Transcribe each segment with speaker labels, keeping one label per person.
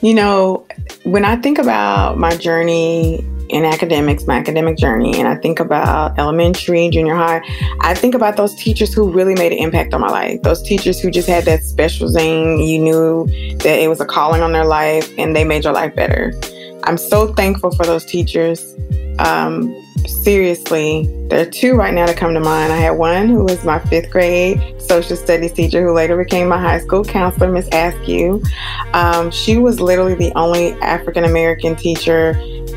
Speaker 1: You know, when I think about my journey in academics, my academic journey, and I think about elementary, junior high, I think about those teachers who really made an impact on my life. Those teachers who just had that special thing. You knew that it was a calling on their life and they made your life better. I'm so thankful for those teachers. Um, seriously, there are two right now that come to mind. I had one who was my fifth grade social studies teacher who later became my high school counselor, Miss Askew. Um, she was literally the only African American teacher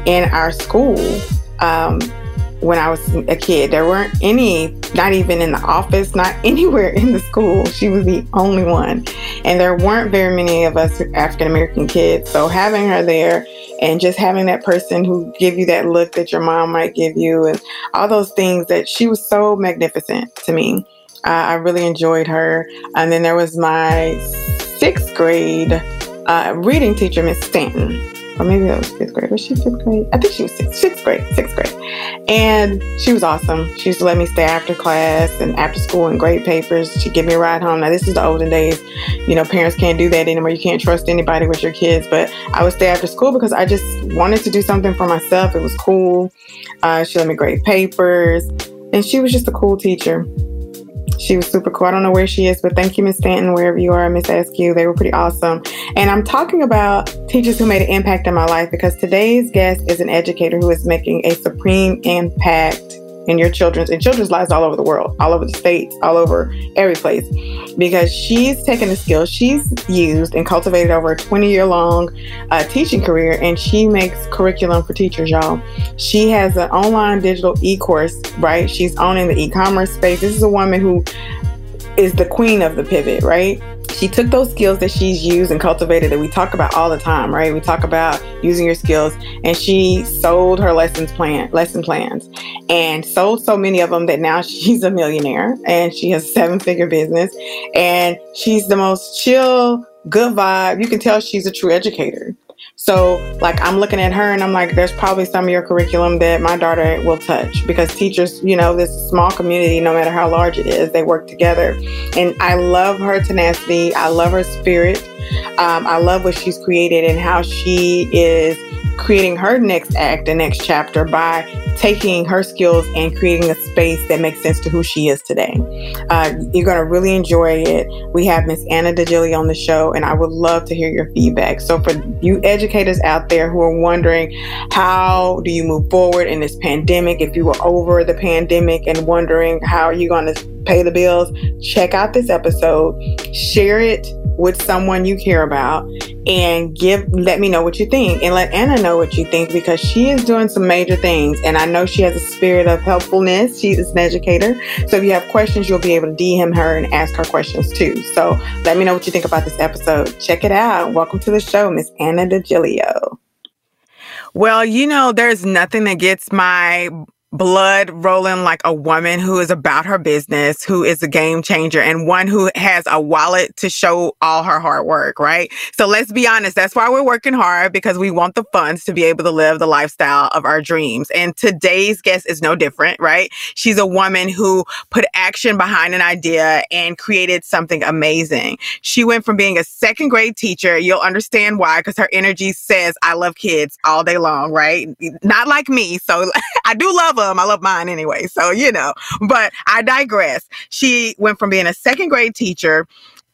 Speaker 1: in our school. Um, when I was a kid. There weren't any, not even in the office, not anywhere in the school. She was the only one. And there weren't very many of us African American kids. So having her there and just having that person who give you that look that your mom might give you and all those things that she was so magnificent to me. Uh, I really enjoyed her. And then there was my sixth grade uh, reading teacher, Miss Stanton or maybe that was fifth grade. Was she fifth grade? I think she was sixth, sixth grade, sixth grade. And she was awesome. She used to let me stay after class and after school and grade papers. She'd give me a ride home. Now, this is the olden days. You know, parents can't do that anymore. You can't trust anybody with your kids. But I would stay after school because I just wanted to do something for myself. It was cool. Uh, she let me grade papers. And she was just a cool teacher. She was super cool. I don't know where she is, but thank you, Miss Stanton, wherever you are, Miss Askew. They were pretty awesome. And I'm talking about teachers who made an impact in my life because today's guest is an educator who is making a supreme impact in your children's and children's lives all over the world, all over the states, all over every place. Because she's taken the skills she's used and cultivated over a 20 year long uh, teaching career, and she makes curriculum for teachers, y'all. She has an online digital e course, right? She's owning the e commerce space. This is a woman who is the queen of the pivot, right? She took those skills that she's used and cultivated that we talk about all the time, right? We talk about using your skills, and she sold her lessons plan, lesson plans, and sold so many of them that now she's a millionaire and she has seven figure business, and she's the most chill, good vibe. You can tell she's a true educator. So, like, I'm looking at her and I'm like, there's probably some of your curriculum that my daughter will touch because teachers, you know, this small community, no matter how large it is, they work together. And I love her tenacity. I love her spirit. Um, I love what she's created and how she is creating her next act and next chapter by taking her skills and creating a space that makes sense to who she is today. Uh, you're going to really enjoy it. We have Miss Anna DeGilio on the show, and I would love to hear your feedback. So, for you educators out there who are wondering, how do you move forward in this pandemic? If you were over the pandemic and wondering how are you going to pay the bills, check out this episode, share it with someone you care about and give let me know what you think and let Anna know what you think because she is doing some major things and I know she has a spirit of helpfulness. She's an educator. So if you have questions, you'll be able to DM her and ask her questions too. So let me know what you think about this episode. Check it out. Welcome to the show, Miss Anna DeGilio. Well, you know, there's nothing that gets my blood rolling like a woman who is about her business, who is a game changer and one who has a wallet to show all her hard work, right? So let's be honest. That's why we're working hard because we want the funds to be able to live the lifestyle of our dreams. And today's guest is no different, right? She's a woman who put action behind an idea and created something amazing. She went from being a second grade teacher. You'll understand why, because her energy says, I love kids all day long, right? Not like me. So I do love them. I love mine anyway. So, you know, but I digress. She went from being a second grade teacher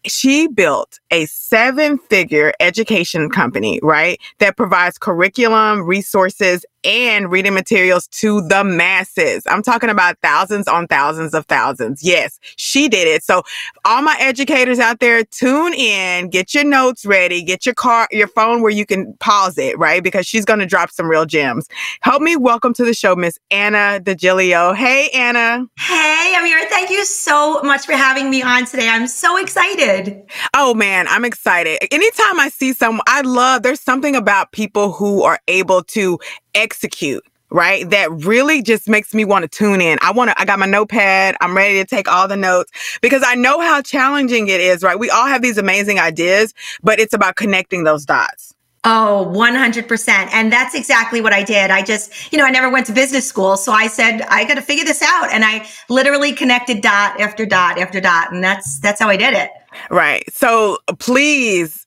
Speaker 1: she built a seven figure education company, right? That provides curriculum, resources, and reading materials to the masses. I'm talking about thousands on thousands of thousands. Yes, she did it. So all my educators out there, tune in, get your notes ready, get your car, your phone where you can pause it, right? Because she's going to drop some real gems. Help me welcome to the show, Miss Anna DeGilio. Hey, Anna.
Speaker 2: Hey, Amira. Thank you so much for having me on today. I'm so excited.
Speaker 1: Oh man, I'm excited. Anytime I see someone, I love, there's something about people who are able to execute right? That really just makes me want to tune in. I want to, I got my notepad. I'm ready to take all the notes because I know how challenging it is, right? We all have these amazing ideas, but it's about connecting those dots.
Speaker 2: Oh, 100%. And that's exactly what I did. I just, you know, I never went to business school. So I said, I got to figure this out. And I literally connected dot after dot after dot. And that's, that's how I did it.
Speaker 1: Right. So please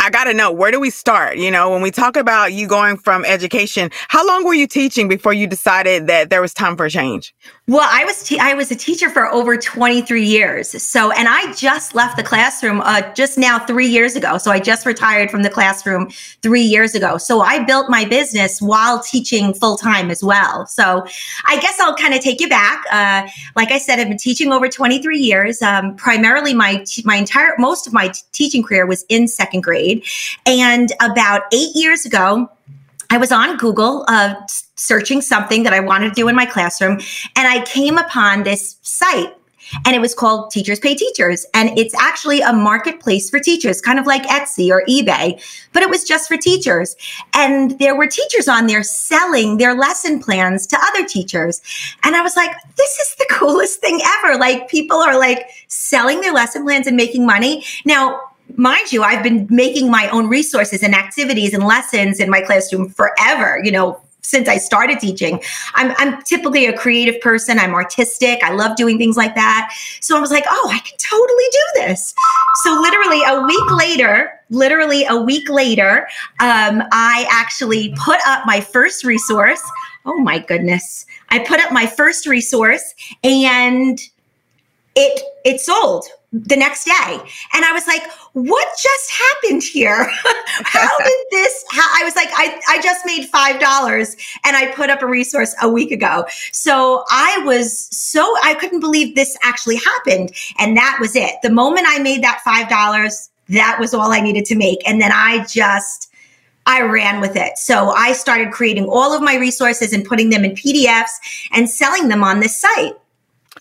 Speaker 1: I got to know where do we start? You know, when we talk about you going from education, how long were you teaching before you decided that there was time for change?
Speaker 2: Well, I was te- I was a teacher for over 23 years. So, and I just left the classroom uh, just now 3 years ago. So, I just retired from the classroom 3 years ago. So, I built my business while teaching full time as well. So, I guess I'll kind of take you back. Uh, like I said, I've been teaching over 23 years. Um, primarily, my my entire most of my t- teaching career was in second grade. And about eight years ago, I was on Google uh, searching something that I wanted to do in my classroom, and I came upon this site. And it was called Teachers Pay Teachers. And it's actually a marketplace for teachers, kind of like Etsy or eBay, but it was just for teachers. And there were teachers on there selling their lesson plans to other teachers. And I was like, this is the coolest thing ever. Like, people are like selling their lesson plans and making money. Now, mind you, I've been making my own resources and activities and lessons in my classroom forever, you know, since I started teaching. I'm, I'm typically a creative person. I'm artistic. I love doing things like that. So I was like, oh, I can totally do this. So literally a week later, literally a week later, um, I actually put up my first resource. Oh my goodness. I put up my first resource and it it sold the next day. And I was like, what just happened here? how did this, how, I was like, I, I just made $5 and I put up a resource a week ago. So I was so, I couldn't believe this actually happened. And that was it. The moment I made that $5, that was all I needed to make. And then I just, I ran with it. So I started creating all of my resources and putting them in PDFs and selling them on this site.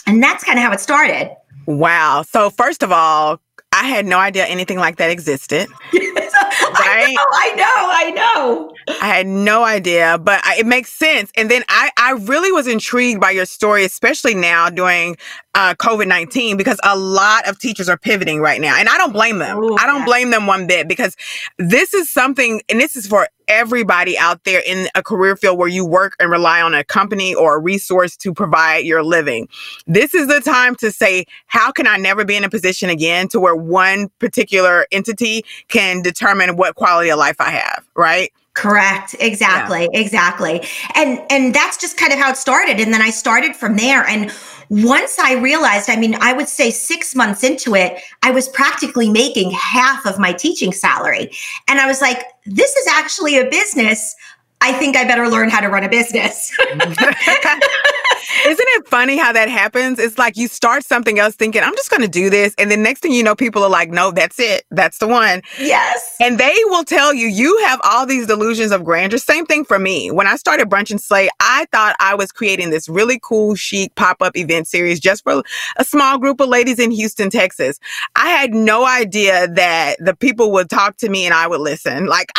Speaker 2: And that's kind of how it started.
Speaker 1: Wow. So, first of all, I had no idea anything like that existed.
Speaker 2: right? I know, I know, I know.
Speaker 1: I had no idea, but I, it makes sense. And then I, I really was intrigued by your story, especially now during uh, COVID 19, because a lot of teachers are pivoting right now. And I don't blame them. Ooh, I don't yeah. blame them one bit because this is something, and this is for everybody out there in a career field where you work and rely on a company or a resource to provide your living. This is the time to say, how can I never be in a position again to where one particular entity can determine what quality of life I have, right?
Speaker 2: Correct. Exactly. Yeah. Exactly. And and that's just kind of how it started. And then I started from there. And once I realized, I mean, I would say six months into it, I was practically making half of my teaching salary. And I was like, this is actually a business. I think I better learn how to run a business.
Speaker 1: Isn't it funny how that happens? It's like you start something else thinking, I'm just going to do this. And the next thing you know, people are like, no, that's it. That's the one.
Speaker 2: Yes.
Speaker 1: And they will tell you, you have all these delusions of grandeur. Same thing for me. When I started Brunch and Slay, I thought I was creating this really cool, chic pop up event series just for a small group of ladies in Houston, Texas. I had no idea that the people would talk to me and I would listen. Like,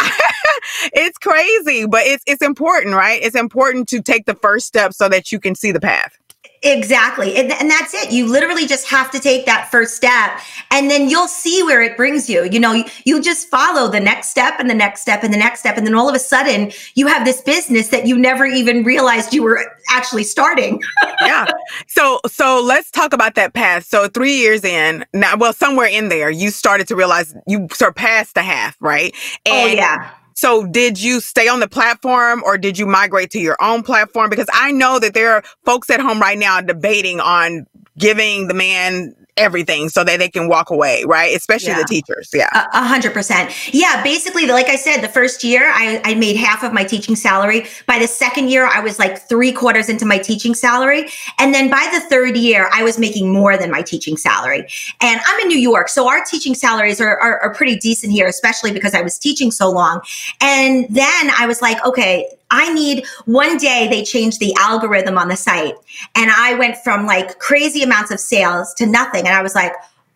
Speaker 1: it's crazy, but it's, it's important, right? It's important to take the first step so that you can see the path.
Speaker 2: Exactly. And, and, that's it. You literally just have to take that first step and then you'll see where it brings you. You know, you, you, just follow the next step and the next step and the next step. And then all of a sudden you have this business that you never even realized you were actually starting.
Speaker 1: yeah. So, so let's talk about that path. So three years in now, well, somewhere in there, you started to realize you surpassed the half, right?
Speaker 2: Oh, and oh, yeah
Speaker 1: so did you stay on the platform or did you migrate to your own platform? Because I know that there are folks at home right now debating on giving the man everything so that they can walk away, right? Especially yeah. the teachers. Yeah.
Speaker 2: A hundred percent. Yeah. Basically, like I said, the first year I, I made half of my teaching salary. By the second year, I was like three quarters into my teaching salary. And then by the third year, I was making more than my teaching salary. And I'm in New York. So our teaching salaries are, are, are pretty decent here, especially because I was teaching so long. And then I was like, okay, I need one day they changed the algorithm on the site and I went from like crazy amounts of sales to nothing. And I was like,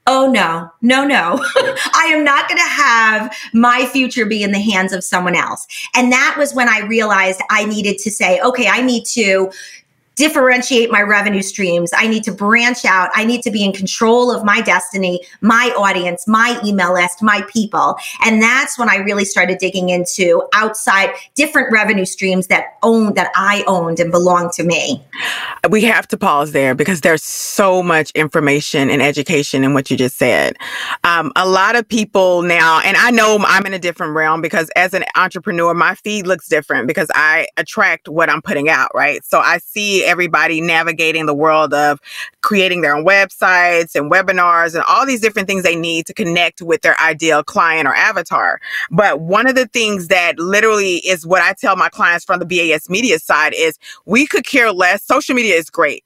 Speaker 2: oh no, no, no. I am not going to have my future be in the hands of someone else. And that was when I realized I needed to say, okay, I need to differentiate my revenue streams. I need to branch out. I need to be in control of my destiny, my audience, my email list, my people. And that's when I really started digging into outside different revenue streams that own that I owned and belonged to me.
Speaker 1: We have to pause there because there's so much information and education in what you just said. Um, a lot of people now, and I know I'm in a different realm because as an entrepreneur, my feed looks different because I attract what I'm putting out, right? So I see everybody navigating the world of creating their own websites and webinars and all these different things they need to connect with their ideal client or avatar. But one of the things that literally is what I tell my clients from the BAS media side is we could care less. Social media is great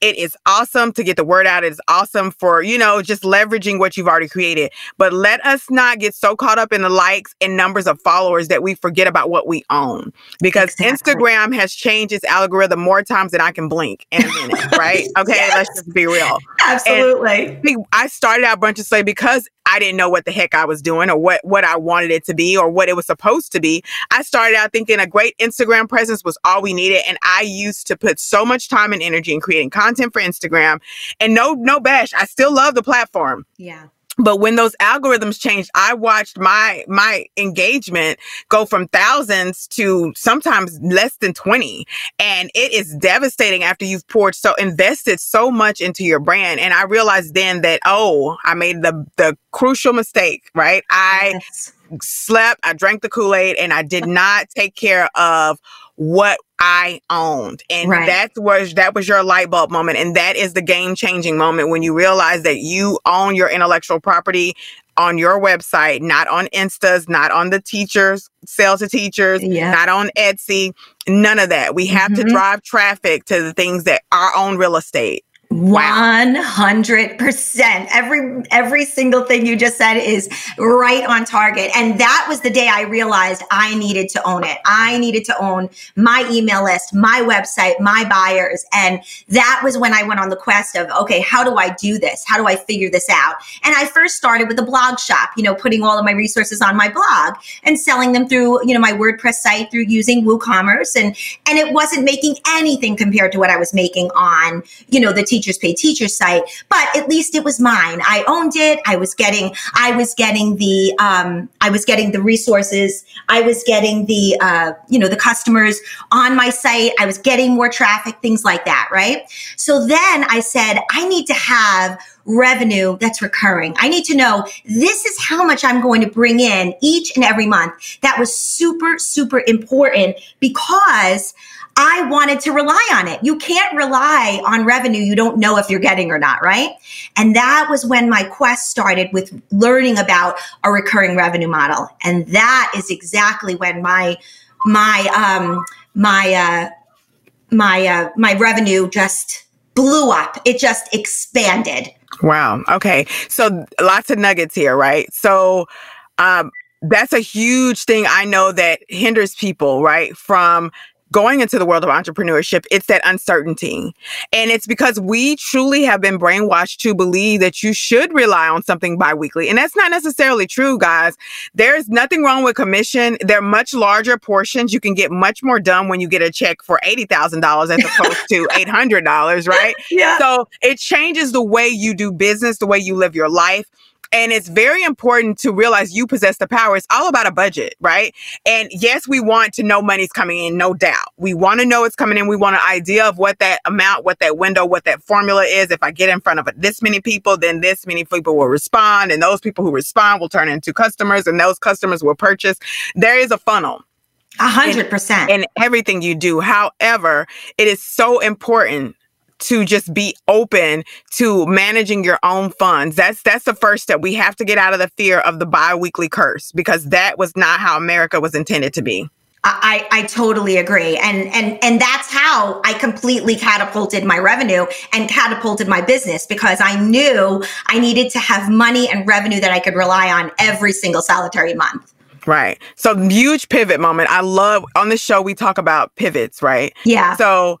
Speaker 1: it is awesome to get the word out. It is awesome for, you know, just leveraging what you've already created. But let us not get so caught up in the likes and numbers of followers that we forget about what we own. Because exactly. Instagram has changed its algorithm more times than I can blink in a minute, right? Okay, yes. let's just be real.
Speaker 2: Absolutely.
Speaker 1: And I started out Brunch and Slay because I didn't know what the heck I was doing or what, what I wanted it to be or what it was supposed to be. I started out thinking a great Instagram presence was all we needed. And I used to put so much time and energy in creating content for Instagram. And no, no bash, I still love the platform.
Speaker 2: Yeah
Speaker 1: but when those algorithms changed i watched my my engagement go from thousands to sometimes less than 20 and it is devastating after you've poured so invested so much into your brand and i realized then that oh i made the the crucial mistake right i yes. slept i drank the kool-aid and i did not take care of what I owned. And right. that was that was your light bulb moment. And that is the game changing moment when you realize that you own your intellectual property on your website, not on Instas, not on the teachers, sales to teachers, yeah. not on Etsy, none of that. We have mm-hmm. to drive traffic to the things that our own real estate.
Speaker 2: One hundred percent. Every every single thing you just said is right on target, and that was the day I realized I needed to own it. I needed to own my email list, my website, my buyers, and that was when I went on the quest of okay, how do I do this? How do I figure this out? And I first started with a blog shop. You know, putting all of my resources on my blog and selling them through you know my WordPress site through using WooCommerce, and and it wasn't making anything compared to what I was making on you know the teachers pay teachers site but at least it was mine. I owned it. I was getting i was getting the um, i was getting the resources. I was getting the uh, you know the customers on my site. I was getting more traffic things like that right? So then i said i need to have revenue that's recurring. I need to know this is how much I'm going to bring in each and every month. That was super, super important because I wanted to rely on it. You can't rely on revenue you don't know if you're getting or not, right? And that was when my quest started with learning about a recurring revenue model. And that is exactly when my my um my uh my uh my revenue just blew up. It just expanded.
Speaker 1: Wow. Okay. So lots of nuggets here, right? So um that's a huge thing I know that hinders people, right, from going into the world of entrepreneurship, it's that uncertainty. And it's because we truly have been brainwashed to believe that you should rely on something biweekly. And that's not necessarily true, guys. There's nothing wrong with commission. They're much larger portions. You can get much more done when you get a check for $80,000 as opposed to $800, right?
Speaker 2: Yeah.
Speaker 1: So it changes the way you do business, the way you live your life. And it's very important to realize you possess the power. It's all about a budget, right? And yes, we want to know money's coming in, no doubt. We want to know it's coming in. We want an idea of what that amount, what that window, what that formula is. If I get in front of this many people, then this many people will respond. And those people who respond will turn into customers and those customers will purchase. There is a funnel.
Speaker 2: A hundred percent.
Speaker 1: In everything you do. However, it is so important to just be open to managing your own funds. That's that's the first step. We have to get out of the fear of the biweekly curse because that was not how America was intended to be.
Speaker 2: I, I totally agree. And and and that's how I completely catapulted my revenue and catapulted my business because I knew I needed to have money and revenue that I could rely on every single solitary month.
Speaker 1: Right. So huge pivot moment. I love on the show we talk about pivots, right?
Speaker 2: Yeah.
Speaker 1: So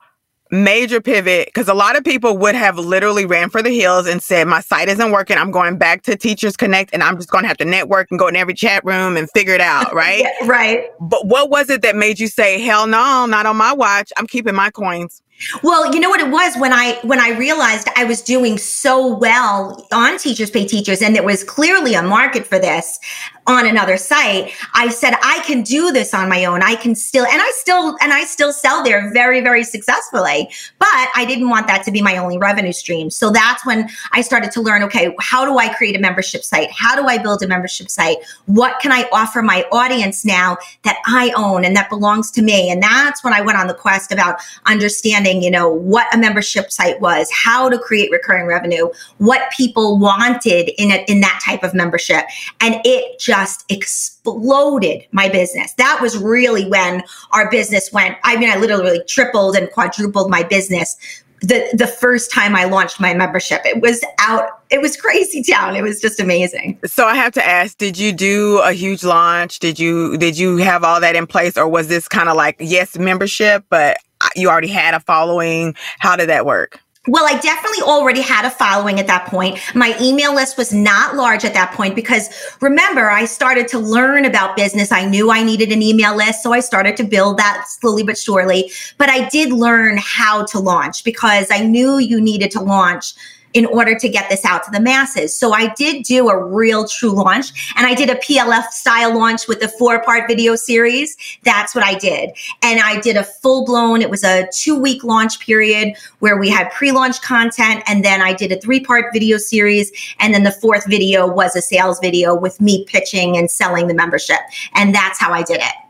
Speaker 1: major pivot because a lot of people would have literally ran for the hills and said my site isn't working. I'm going back to teachers connect and i'm just going to have to network and go in every chat room and figure it out right?
Speaker 2: yeah, right.
Speaker 1: But what was it that made you say hell no not on my watch. I'm keeping my coins
Speaker 2: well, you know what it was when I when I realized I was doing so well on Teachers Pay Teachers and there was clearly a market for this on another site. I said I can do this on my own. I can still and I still and I still sell there very very successfully. But I didn't want that to be my only revenue stream. So that's when I started to learn okay, how do I create a membership site? How do I build a membership site? What can I offer my audience now that I own and that belongs to me? And that's when I went on the quest about understanding understanding, you know, what a membership site was, how to create recurring revenue, what people wanted in a, in that type of membership, and it just exploded my business. That was really when our business went. I mean, I literally tripled and quadrupled my business the the first time I launched my membership. It was out. It was crazy town. It was just amazing.
Speaker 1: So I have to ask: Did you do a huge launch? Did you did you have all that in place, or was this kind of like yes membership, but you already had a following? How did that work?
Speaker 2: Well, I definitely already had a following at that point. My email list was not large at that point because remember, I started to learn about business. I knew I needed an email list. So I started to build that slowly but surely. But I did learn how to launch because I knew you needed to launch in order to get this out to the masses. So I did do a real true launch and I did a PLF style launch with a four part video series. That's what I did. And I did a full blown, it was a two week launch period where we had pre launch content. And then I did a three part video series. And then the fourth video was a sales video with me pitching and selling the membership. And that's how I did it.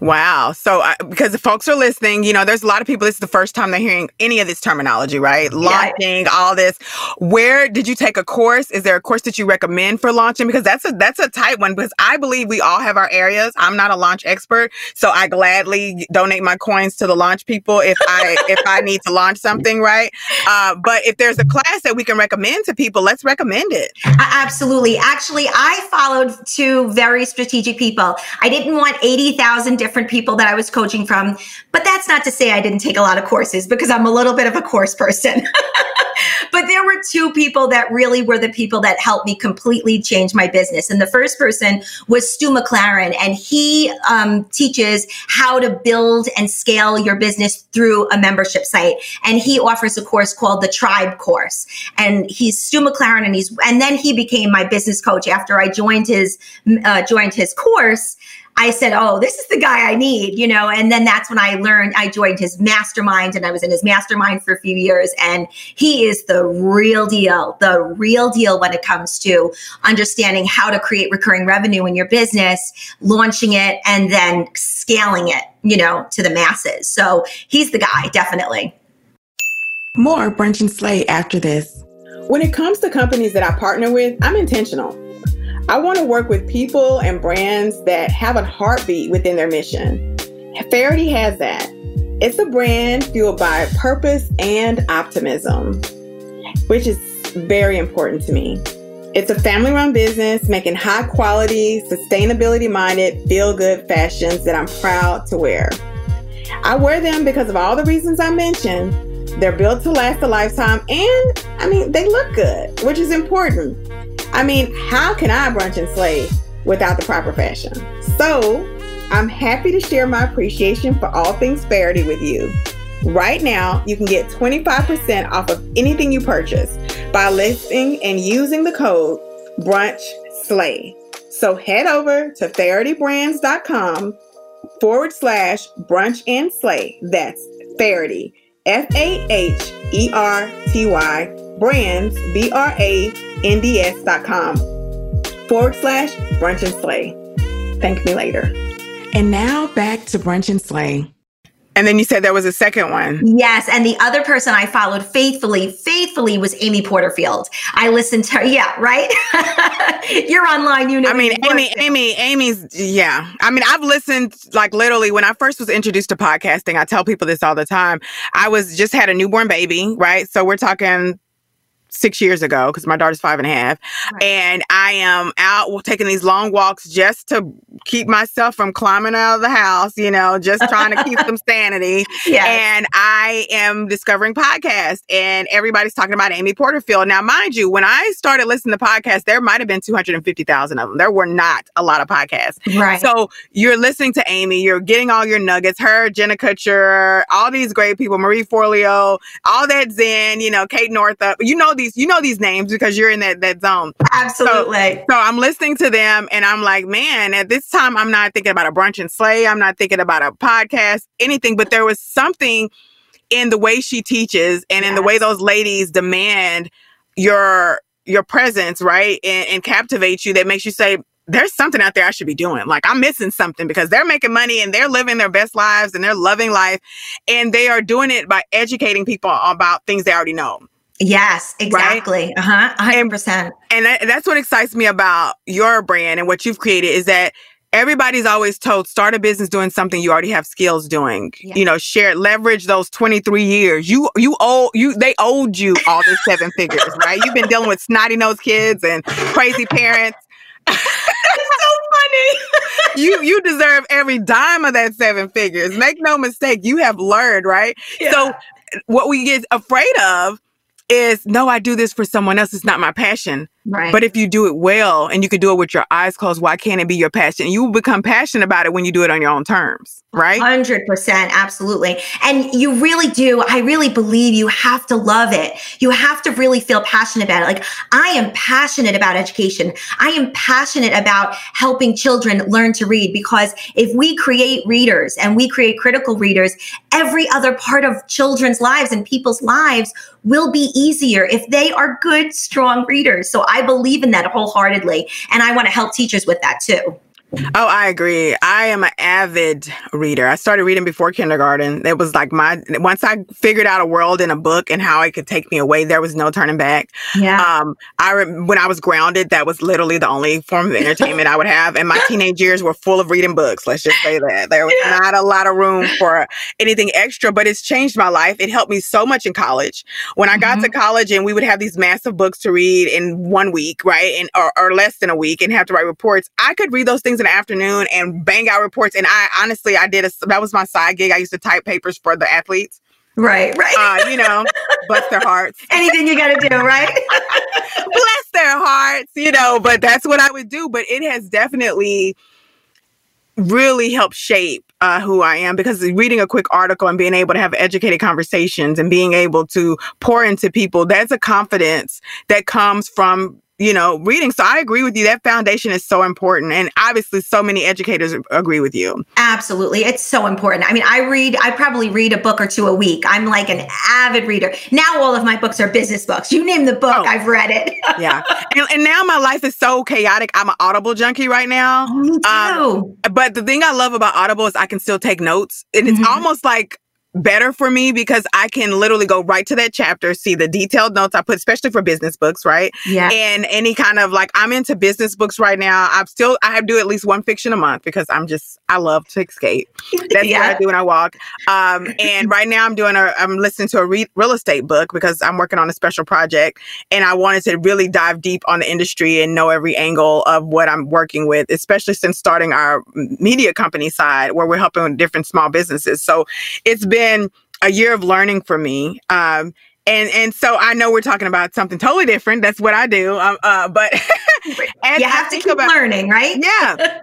Speaker 1: Wow. So, uh, because the folks are listening, you know, there's a lot of people, this is the first time they're hearing any of this terminology, right? Launching, yeah. all this. Where did you take a course? Is there a course that you recommend for launching? Because that's a, that's a tight one because I believe we all have our areas. I'm not a launch expert. So I gladly donate my coins to the launch people if I, if I need to launch something, right? Uh, but if there's a class that we can recommend to people, let's recommend it.
Speaker 2: Absolutely. Actually, I followed two very strategic people. I didn't want 80,000 different people that I was coaching from. But that's not to say I didn't take a lot of courses because I'm a little bit of a course person. but there were two people that really were the people that helped me completely change my business. And the first person was Stu McLaren, and he um, teaches how to build and scale your business through a membership site. And he offers a course called the Tribe Course. And he's Stu McLaren, and he's and then he became my business coach after I joined his uh, joined his course. I said, Oh, this is the guy I need, you know, and then that's when I learned I joined his mastermind and I was in his mastermind for a few years. And he is the real deal, the real deal when it comes to understanding how to create recurring revenue in your business, launching it, and then scaling it, you know, to the masses. So he's the guy, definitely.
Speaker 1: More Brunch and Slay after this. When it comes to companies that I partner with, I'm intentional. I want to work with people and brands that have a heartbeat within their mission. Faherty has that. It's a brand fueled by purpose and optimism, which is very important to me. It's a family run business making high quality, sustainability minded, feel good fashions that I'm proud to wear. I wear them because of all the reasons I mentioned. They're built to last a lifetime and I mean, they look good, which is important. I mean, how can I brunch and slay without the proper fashion? So, I'm happy to share my appreciation for all things Faherty with you. Right now, you can get 25% off of anything you purchase by listing and using the code Brunch Slay. So head over to fahertybrands.com forward slash brunch and slay. That's Faherty, F A H E R T Y, brands, B R A nds.com forward slash brunch and slay. Thank me later. And now back to brunch and slay. And then you said there was a second one.
Speaker 2: Yes. And the other person I followed faithfully, faithfully was Amy Porterfield. I listened to her. Yeah, right? You're online, you know.
Speaker 1: I mean, Amy, Amy, Amy's, yeah. I mean, I've listened like literally when I first was introduced to podcasting, I tell people this all the time. I was just had a newborn baby, right? So we're talking six years ago because my daughter's five and a half. Right. And I am out taking these long walks just to keep myself from climbing out of the house, you know, just trying to keep some sanity. Yes. And I am discovering podcasts and everybody's talking about Amy Porterfield. Now, mind you, when I started listening to podcasts, there might have been 250,000 of them. There were not a lot of podcasts.
Speaker 2: Right.
Speaker 1: So you're listening to Amy, you're getting all your nuggets, her, Jenna Kutcher, all these great people, Marie Forleo, all that Zen, you know, Kate Northrup. you know, these you know these names because you're in that that zone.
Speaker 2: Absolutely.
Speaker 1: So, so, I'm listening to them and I'm like, man, at this time I'm not thinking about a brunch and slay. I'm not thinking about a podcast, anything, but there was something in the way she teaches and yes. in the way those ladies demand your your presence, right? And, and captivate you that makes you say, there's something out there I should be doing. Like I'm missing something because they're making money and they're living their best lives and they're loving life and they are doing it by educating people about things they already know.
Speaker 2: Yes, exactly. Right? Uh-huh. 100%.
Speaker 1: And, and that, that's what excites me about your brand and what you've created is that everybody's always told start a business doing something you already have skills doing. Yeah. You know, share leverage those 23 years. You you owe you they owed you all the seven figures, right? You've been dealing with snotty nosed kids and crazy parents.
Speaker 2: so funny.
Speaker 1: you you deserve every dime of that seven figures. Make no mistake, you have learned, right? Yeah. So what we get afraid of is no, I do this for someone else. It's not my passion.
Speaker 2: Right.
Speaker 1: But if you do it well and you can do it with your eyes closed, why can't it be your passion? You will become passionate about it when you do it on your own terms, right?
Speaker 2: 100%. Absolutely. And you really do. I really believe you have to love it. You have to really feel passionate about it. Like, I am passionate about education. I am passionate about helping children learn to read because if we create readers and we create critical readers, every other part of children's lives and people's lives will be easier if they are good, strong readers. So I believe in that wholeheartedly. And I want to help teachers with that too.
Speaker 1: Oh, I agree. I am an avid reader. I started reading before kindergarten. It was like my once I figured out a world in a book and how it could take me away, there was no turning back.
Speaker 2: Yeah.
Speaker 1: Um, I re- when I was grounded, that was literally the only form of entertainment I would have, and my teenage years were full of reading books. Let's just say that there was yeah. not a lot of room for anything extra, but it's changed my life. It helped me so much in college. When I got mm-hmm. to college, and we would have these massive books to read in one week, right, and or, or less than a week, and have to write reports. I could read those things in the afternoon and bang out reports. And I honestly, I did a, that was my side gig. I used to type papers for the athletes.
Speaker 2: Right, right.
Speaker 1: Uh, you know, bless their hearts.
Speaker 2: Anything you got to do, right?
Speaker 1: bless their hearts, you know, but that's what I would do. But it has definitely really helped shape uh, who I am because reading a quick article and being able to have educated conversations and being able to pour into people, that's a confidence that comes from you know, reading. So I agree with you. That foundation is so important. And obviously, so many educators agree with you.
Speaker 2: Absolutely. It's so important. I mean, I read, I probably read a book or two a week. I'm like an avid reader. Now, all of my books are business books. You name the book, oh, I've read it.
Speaker 1: yeah. And, and, now my life is so chaotic. I'm an Audible junkie right now.
Speaker 2: Oh, me too.
Speaker 1: Um, but the thing I love about Audible is I can still take notes. And it's mm-hmm. almost like better for me because I can literally go right to that chapter, see the detailed notes I put, especially for business books, right?
Speaker 2: Yeah.
Speaker 1: And any kind of like, I'm into business books right now. I'm still, I have to do at least one fiction a month because I'm just, I love to escape. That's yeah. what I do when I walk. Um, and right now I'm doing a, I'm listening to a re- real estate book because I'm working on a special project and I wanted to really dive deep on the industry and know every angle of what I'm working with, especially since starting our media company side where we're helping different small businesses. So it's been been a year of learning for me. Um, and and so I know we're talking about something totally different. That's what I do. Um, uh, but
Speaker 2: you have to keep about, learning, right?
Speaker 1: yeah.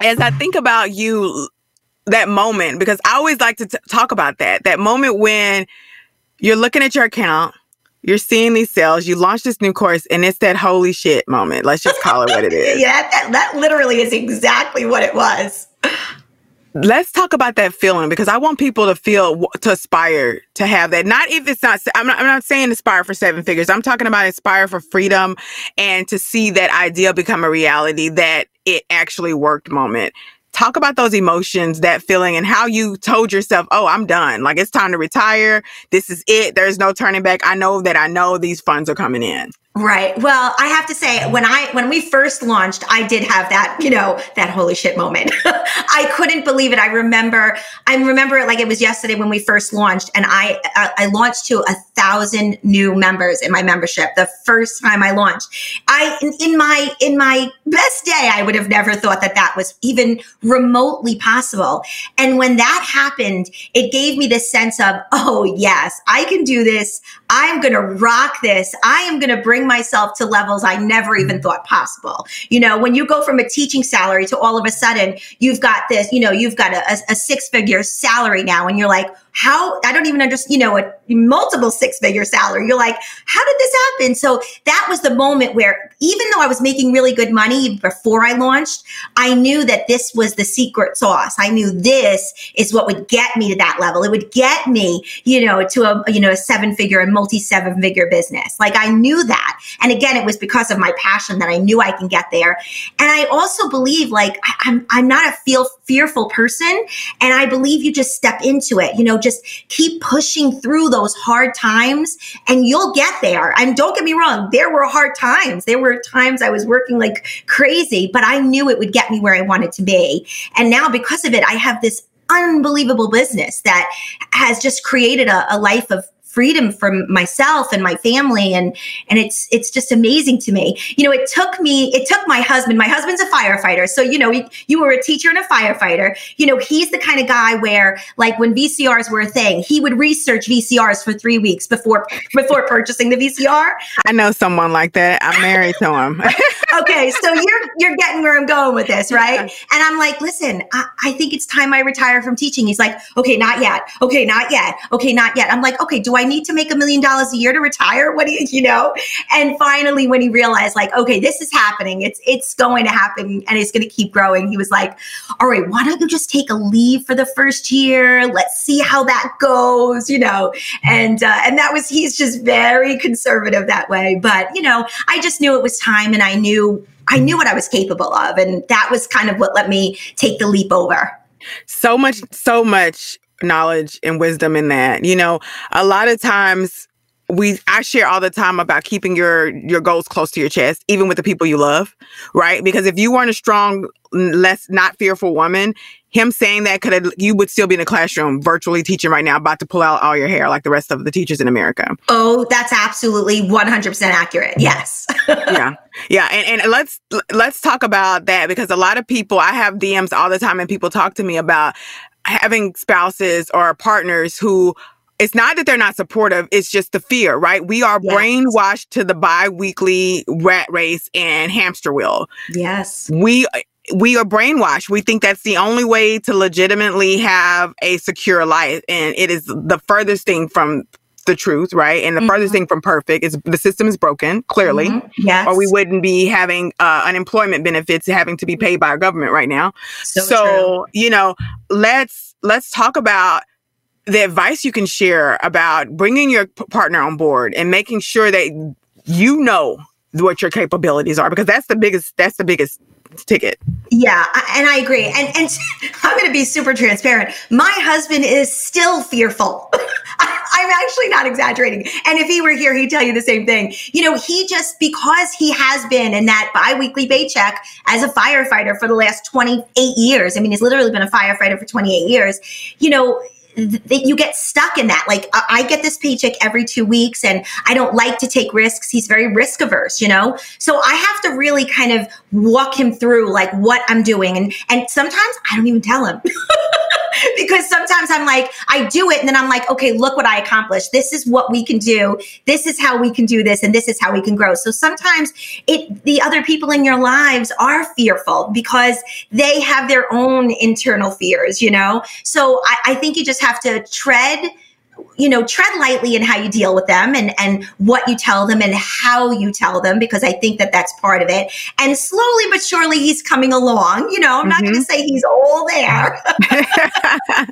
Speaker 1: As I think about you, that moment, because I always like to t- talk about that. That moment when you're looking at your account, you're seeing these sales, you launch this new course, and it's that holy shit moment. Let's just call it what it is.
Speaker 2: yeah, that, that literally is exactly what it was.
Speaker 1: Let's talk about that feeling because I want people to feel to aspire to have that. Not if it's not. I'm not. I'm not saying aspire for seven figures. I'm talking about aspire for freedom and to see that idea become a reality. That it actually worked. Moment. talk about those emotions, that feeling, and how you told yourself, oh, I'm done. Like it's time to retire. This is it. There's no turning back. I know that I know these funds are coming in.
Speaker 2: Right. Well, I have to say when I when we first launched, I did have that, you know, that holy shit moment. I couldn't believe it. I remember I remember it like it was yesterday when we first launched and I uh, I launched to a thousand new members in my membership the first time I launched. I in, in my in my best day I would have never thought that that was even remotely possible. And when that happened, it gave me this sense of, "Oh, yes, I can do this. I'm going to rock this. I am going to bring bring myself to levels I never even mm-hmm. thought possible. You know, when you go from a teaching salary to all of a sudden you've got this, you know, you've got a, a six figure salary now, and you're like, how I don't even understand, you know, a multiple six figure salary. You're like, how did this happen? So that was the moment where even though I was making really good money before I launched, I knew that this was the secret sauce. I knew this is what would get me to that level. It would get me, you know, to a, you know, a seven figure and multi seven figure business. Like I knew that. And again, it was because of my passion that I knew I can get there. And I also believe like I, I'm, I'm not a feel fearful person. And I believe you just step into it, you know, just keep pushing through those hard times and you'll get there. And don't get me wrong, there were hard times. There were times I was working like crazy, but I knew it would get me where I wanted to be. And now because of it, I have this unbelievable business that has just created a, a life of freedom from myself and my family. And and it's it's just amazing to me. You know it took me it took my husband my husband's a firefighter. So you know you, you were a teacher and a firefighter. You know he's the kind of guy where like when vcrs were a thing he would research vcrs for three weeks before before purchasing the vcr
Speaker 1: i know someone like that. I'm married to him.
Speaker 2: Okay so you're you're getting where i'm going with this right? And i'm like listen I, I think it's time i retire from teaching. He's like okay not yet. Okay not yet. Okay not yet. I'm like okay do i I need to make a million dollars a year to retire? What do you, you know? And finally, when he realized, like, okay, this is happening, it's it's going to happen, and it's going to keep growing. He was like, all right, why don't you just take a leave for the first year? Let's see how that goes, you know? And uh, and that was he's just very conservative that way. But you know, I just knew it was time, and I knew I knew what I was capable of, and that was kind of what let me take the leap over.
Speaker 1: So much, so much knowledge and wisdom in that. You know, a lot of times we I share all the time about keeping your your goals close to your chest, even with the people you love, right? Because if you weren't a strong, less not fearful woman, him saying that could have you would still be in the classroom virtually teaching right now, about to pull out all your hair like the rest of the teachers in America.
Speaker 2: Oh, that's absolutely one hundred percent accurate. Yes.
Speaker 1: yeah, yeah, and and let's let's talk about that because a lot of people I have DMs all the time, and people talk to me about having spouses or partners who it's not that they're not supportive, it's just the fear, right? We are yes. brainwashed to the bi-weekly rat race and hamster wheel.
Speaker 2: Yes.
Speaker 1: We we are brainwashed. We think that's the only way to legitimately have a secure life and it is the furthest thing from the truth, right? And the mm-hmm. furthest thing from perfect is the system is broken, clearly. Mm-hmm.
Speaker 2: Yes.
Speaker 1: Or we wouldn't be having uh, unemployment benefits having to be paid by our government right now. So, so you know, let's let's talk about the advice you can share about bringing your p- partner on board and making sure that you know what your capabilities are because that's the biggest that's the biggest ticket.
Speaker 2: Yeah, and I agree. And and I'm going to be super transparent. My husband is still fearful. I'm actually not exaggerating. And if he were here, he'd tell you the same thing. You know, he just because he has been in that biweekly paycheck as a firefighter for the last 28 years. I mean, he's literally been a firefighter for 28 years. You know, that you get stuck in that. Like I get this paycheck every two weeks and I don't like to take risks. He's very risk averse, you know? So I have to really kind of walk him through like what I'm doing. And, and sometimes I don't even tell him. because sometimes I'm like, I do it and then I'm like, okay, look what I accomplished. This is what we can do. This is how we can do this and this is how we can grow. So sometimes it the other people in your lives are fearful because they have their own internal fears, you know? So I, I think you just have to tread you know, tread lightly in how you deal with them and, and what you tell them and how you tell them, because I think that that's part of it. And slowly but surely he's coming along. You know, I'm mm-hmm. not going to say he's all there.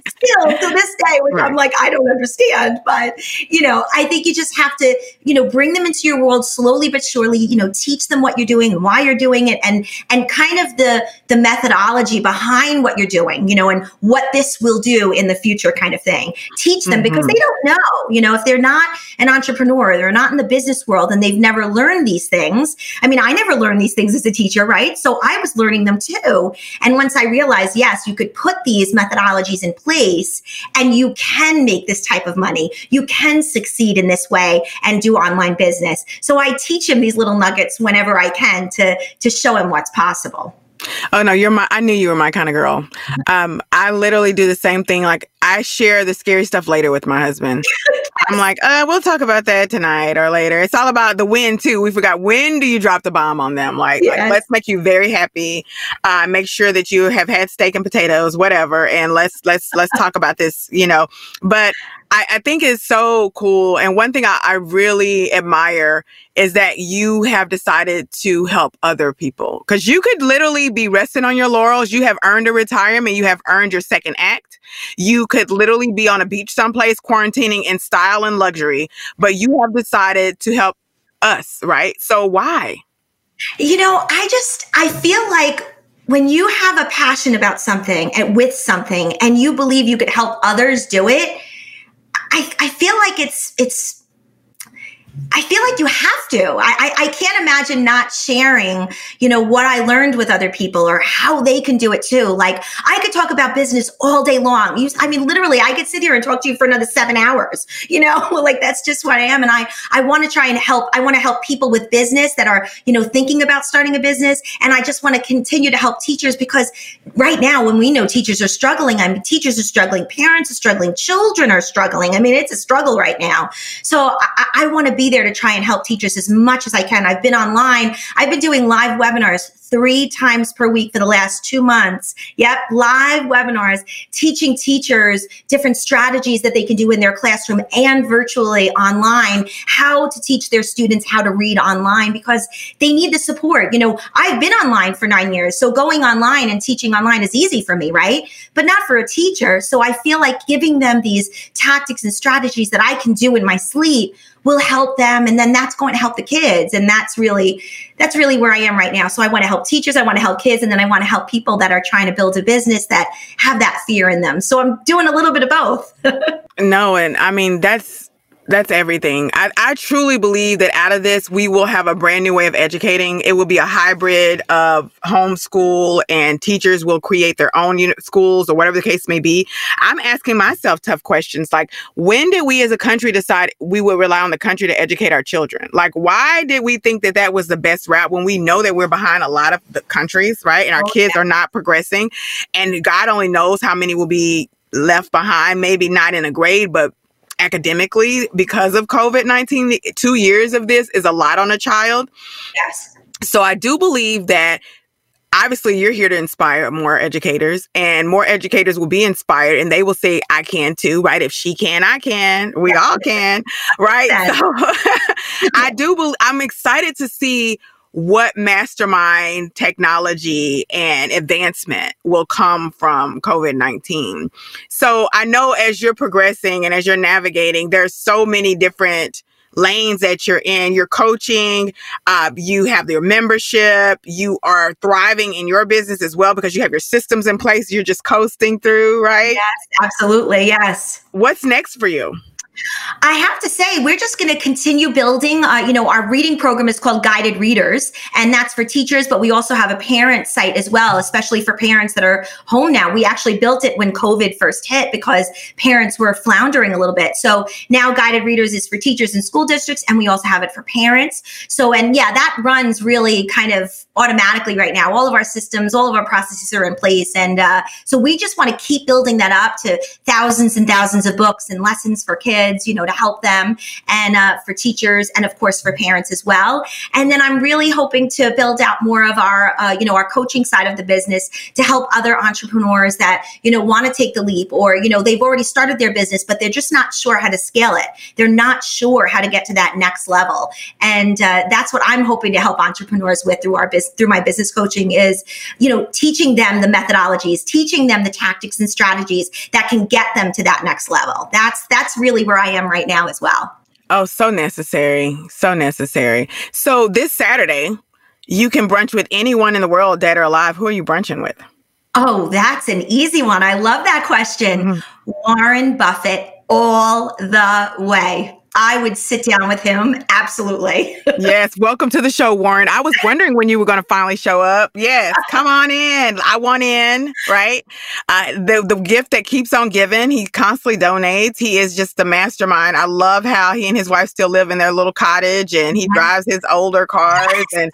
Speaker 2: Still to this day, which right. I'm like, I don't understand. But, you know, I think you just have to, you know, bring them into your world slowly but surely, you know, teach them what you're doing and why you're doing it and, and kind of the, the methodology behind what you're doing, you know, and what this will do in the future kind of thing. Teach them mm-hmm. because they don't know. You know, if they're not an entrepreneur, they're not in the business world and they've never learned these things. I mean, I never learned these things as a teacher, right? So I was learning them too. And once I realized, yes, you could put these methodologies in place and you can make this type of money. You can succeed in this way and do online business. So I teach him these little nuggets whenever I can to to show him what's possible.
Speaker 1: Oh no, you're my I knew you were my kind of girl. Um I literally do the same thing like I share the scary stuff later with my husband. I'm like, uh, we'll talk about that tonight or later. It's all about the when too. We forgot when do you drop the bomb on them? Like, yes. like let's make you very happy. Uh, make sure that you have had steak and potatoes, whatever, and let's let's let's talk about this. You know, but I, I think it's so cool. And one thing I, I really admire is that you have decided to help other people because you could literally be resting on your laurels. You have earned a retirement. You have earned your second act. You could literally be on a beach someplace quarantining in style and luxury, but you have decided to help us, right? So why?
Speaker 2: You know, I just, I feel like when you have a passion about something and with something and you believe you could help others do it, I, I feel like it's it's I feel like you have to. I, I, I, can't imagine not sharing, you know, what I learned with other people or how they can do it too. Like I could talk about business all day long. You, I mean, literally, I could sit here and talk to you for another seven hours. You know, like that's just what I am. And I I want to try and help. I want to help people with business that are, you know, thinking about starting a business. And I just want to continue to help teachers because right now, when we know teachers are struggling, I mean, teachers are struggling, parents are struggling, children are struggling. I mean, it's a struggle right now. So I, I want to be there to try and help teachers as much as I can. I've been online. I've been doing live webinars three times per week for the last two months. Yep, live webinars teaching teachers different strategies that they can do in their classroom and virtually online, how to teach their students how to read online because they need the support. You know, I've been online for nine years, so going online and teaching online is easy for me, right? But not for a teacher. So I feel like giving them these tactics and strategies that I can do in my sleep will help them and then that's going to help the kids and that's really that's really where i am right now. So i want to help teachers i want to help kids and then i want to help people that are trying to build a business that have that fear in them. So i'm doing a little bit of both.
Speaker 1: No and i mean that's that's everything. I, I truly believe that out of this, we will have a brand new way of educating. It will be a hybrid of homeschool and teachers will create their own unit schools or whatever the case may be. I'm asking myself tough questions like, when did we as a country decide we would rely on the country to educate our children? Like, why did we think that that was the best route when we know that we're behind a lot of the countries, right? And our oh, kids yeah. are not progressing. And God only knows how many will be left behind, maybe not in a grade, but academically because of COVID 19. Two years of this is a lot on a child.
Speaker 2: Yes.
Speaker 1: So I do believe that obviously you're here to inspire more educators and more educators will be inspired and they will say i can too right if she can i can we all can right so i do believe i'm excited to see what mastermind technology and advancement will come from COVID 19. So I know as you're progressing and as you're navigating, there's so many different lanes that you're in. You're coaching, uh, you have your membership, you are thriving in your business as well because you have your systems in place. You're just coasting through, right?
Speaker 2: Yes, absolutely. Yes.
Speaker 1: What's next for you?
Speaker 2: I have to say, we're just going to continue building. Uh, you know, our reading program is called Guided Readers, and that's for teachers, but we also have a parent site as well, especially for parents that are home now. We actually built it when COVID first hit because parents were floundering a little bit. So now Guided Readers is for teachers and school districts, and we also have it for parents. So, and yeah, that runs really kind of automatically right now. All of our systems, all of our processes are in place. And uh, so we just want to keep building that up to thousands and thousands of books and lessons for kids kids, you know, to help them and uh, for teachers and of course for parents as well. And then I'm really hoping to build out more of our, uh, you know, our coaching side of the business to help other entrepreneurs that, you know, want to take the leap or, you know, they've already started their business, but they're just not sure how to scale it. They're not sure how to get to that next level. And uh, that's what I'm hoping to help entrepreneurs with through our business, through my business coaching is, you know, teaching them the methodologies, teaching them the tactics and strategies that can get them to that next level. That's, that's really where I am right now as well.
Speaker 1: Oh, so necessary. So necessary. So this Saturday, you can brunch with anyone in the world, dead or alive. Who are you brunching with?
Speaker 2: Oh, that's an easy one. I love that question. Mm-hmm. Warren Buffett all the way. I would sit down with him. Absolutely.
Speaker 1: yes. Welcome to the show, Warren. I was wondering when you were going to finally show up. Yes. Come on in. I want in, right? Uh, the, the gift that keeps on giving. He constantly donates. He is just the mastermind. I love how he and his wife still live in their little cottage and he drives his older cars and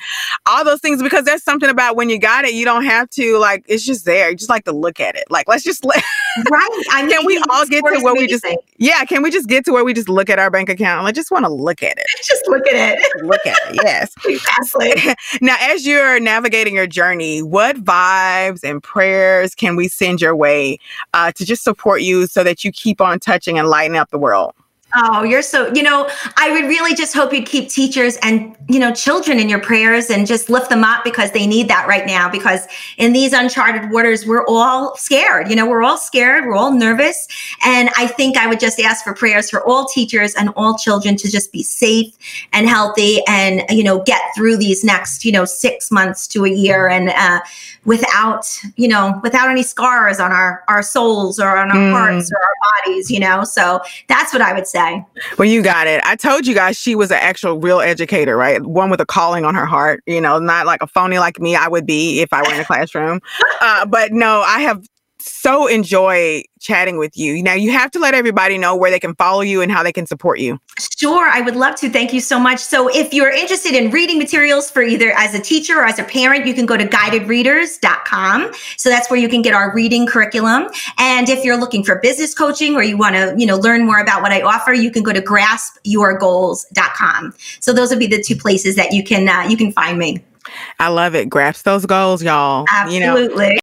Speaker 1: all those things because there's something about when you got it, you don't have to, like, it's just there. You just like to look at it. Like, let's just let.
Speaker 2: right.
Speaker 1: I mean, can we all get to where we just, yeah, can we just get to where we just look at our bank account. I just want to look at it.
Speaker 2: Just look at it.
Speaker 1: look at it. Yes.
Speaker 2: exactly.
Speaker 1: now, as you're navigating your journey, what vibes and prayers can we send your way uh, to just support you so that you keep on touching and lighting up the world?
Speaker 2: Oh, you're so, you know, I would really just hope you'd keep teachers and, you know, children in your prayers and just lift them up because they need that right now. Because in these uncharted waters, we're all scared. You know, we're all scared, we're all nervous. And I think I would just ask for prayers for all teachers and all children to just be safe and healthy and, you know, get through these next, you know, six months to a year and uh, without, you know, without any scars on our, our souls or on our mm. hearts or our bodies, you know. So that's what I would say.
Speaker 1: Well, you got it. I told you guys she was an actual real educator, right? One with a calling on her heart, you know, not like a phony like me I would be if I were in a classroom. Uh, but no, I have so enjoy chatting with you. Now, you have to let everybody know where they can follow you and how they can support you.
Speaker 2: Sure, I would love to. Thank you so much. So, if you're interested in reading materials for either as a teacher or as a parent, you can go to guidedreaders.com. So that's where you can get our reading curriculum. And if you're looking for business coaching or you want to, you know, learn more about what I offer, you can go to graspyourgoals.com. So those would be the two places that you can uh, you can find me.
Speaker 1: I love it. Grasp those goals, y'all.
Speaker 2: Absolutely. You know?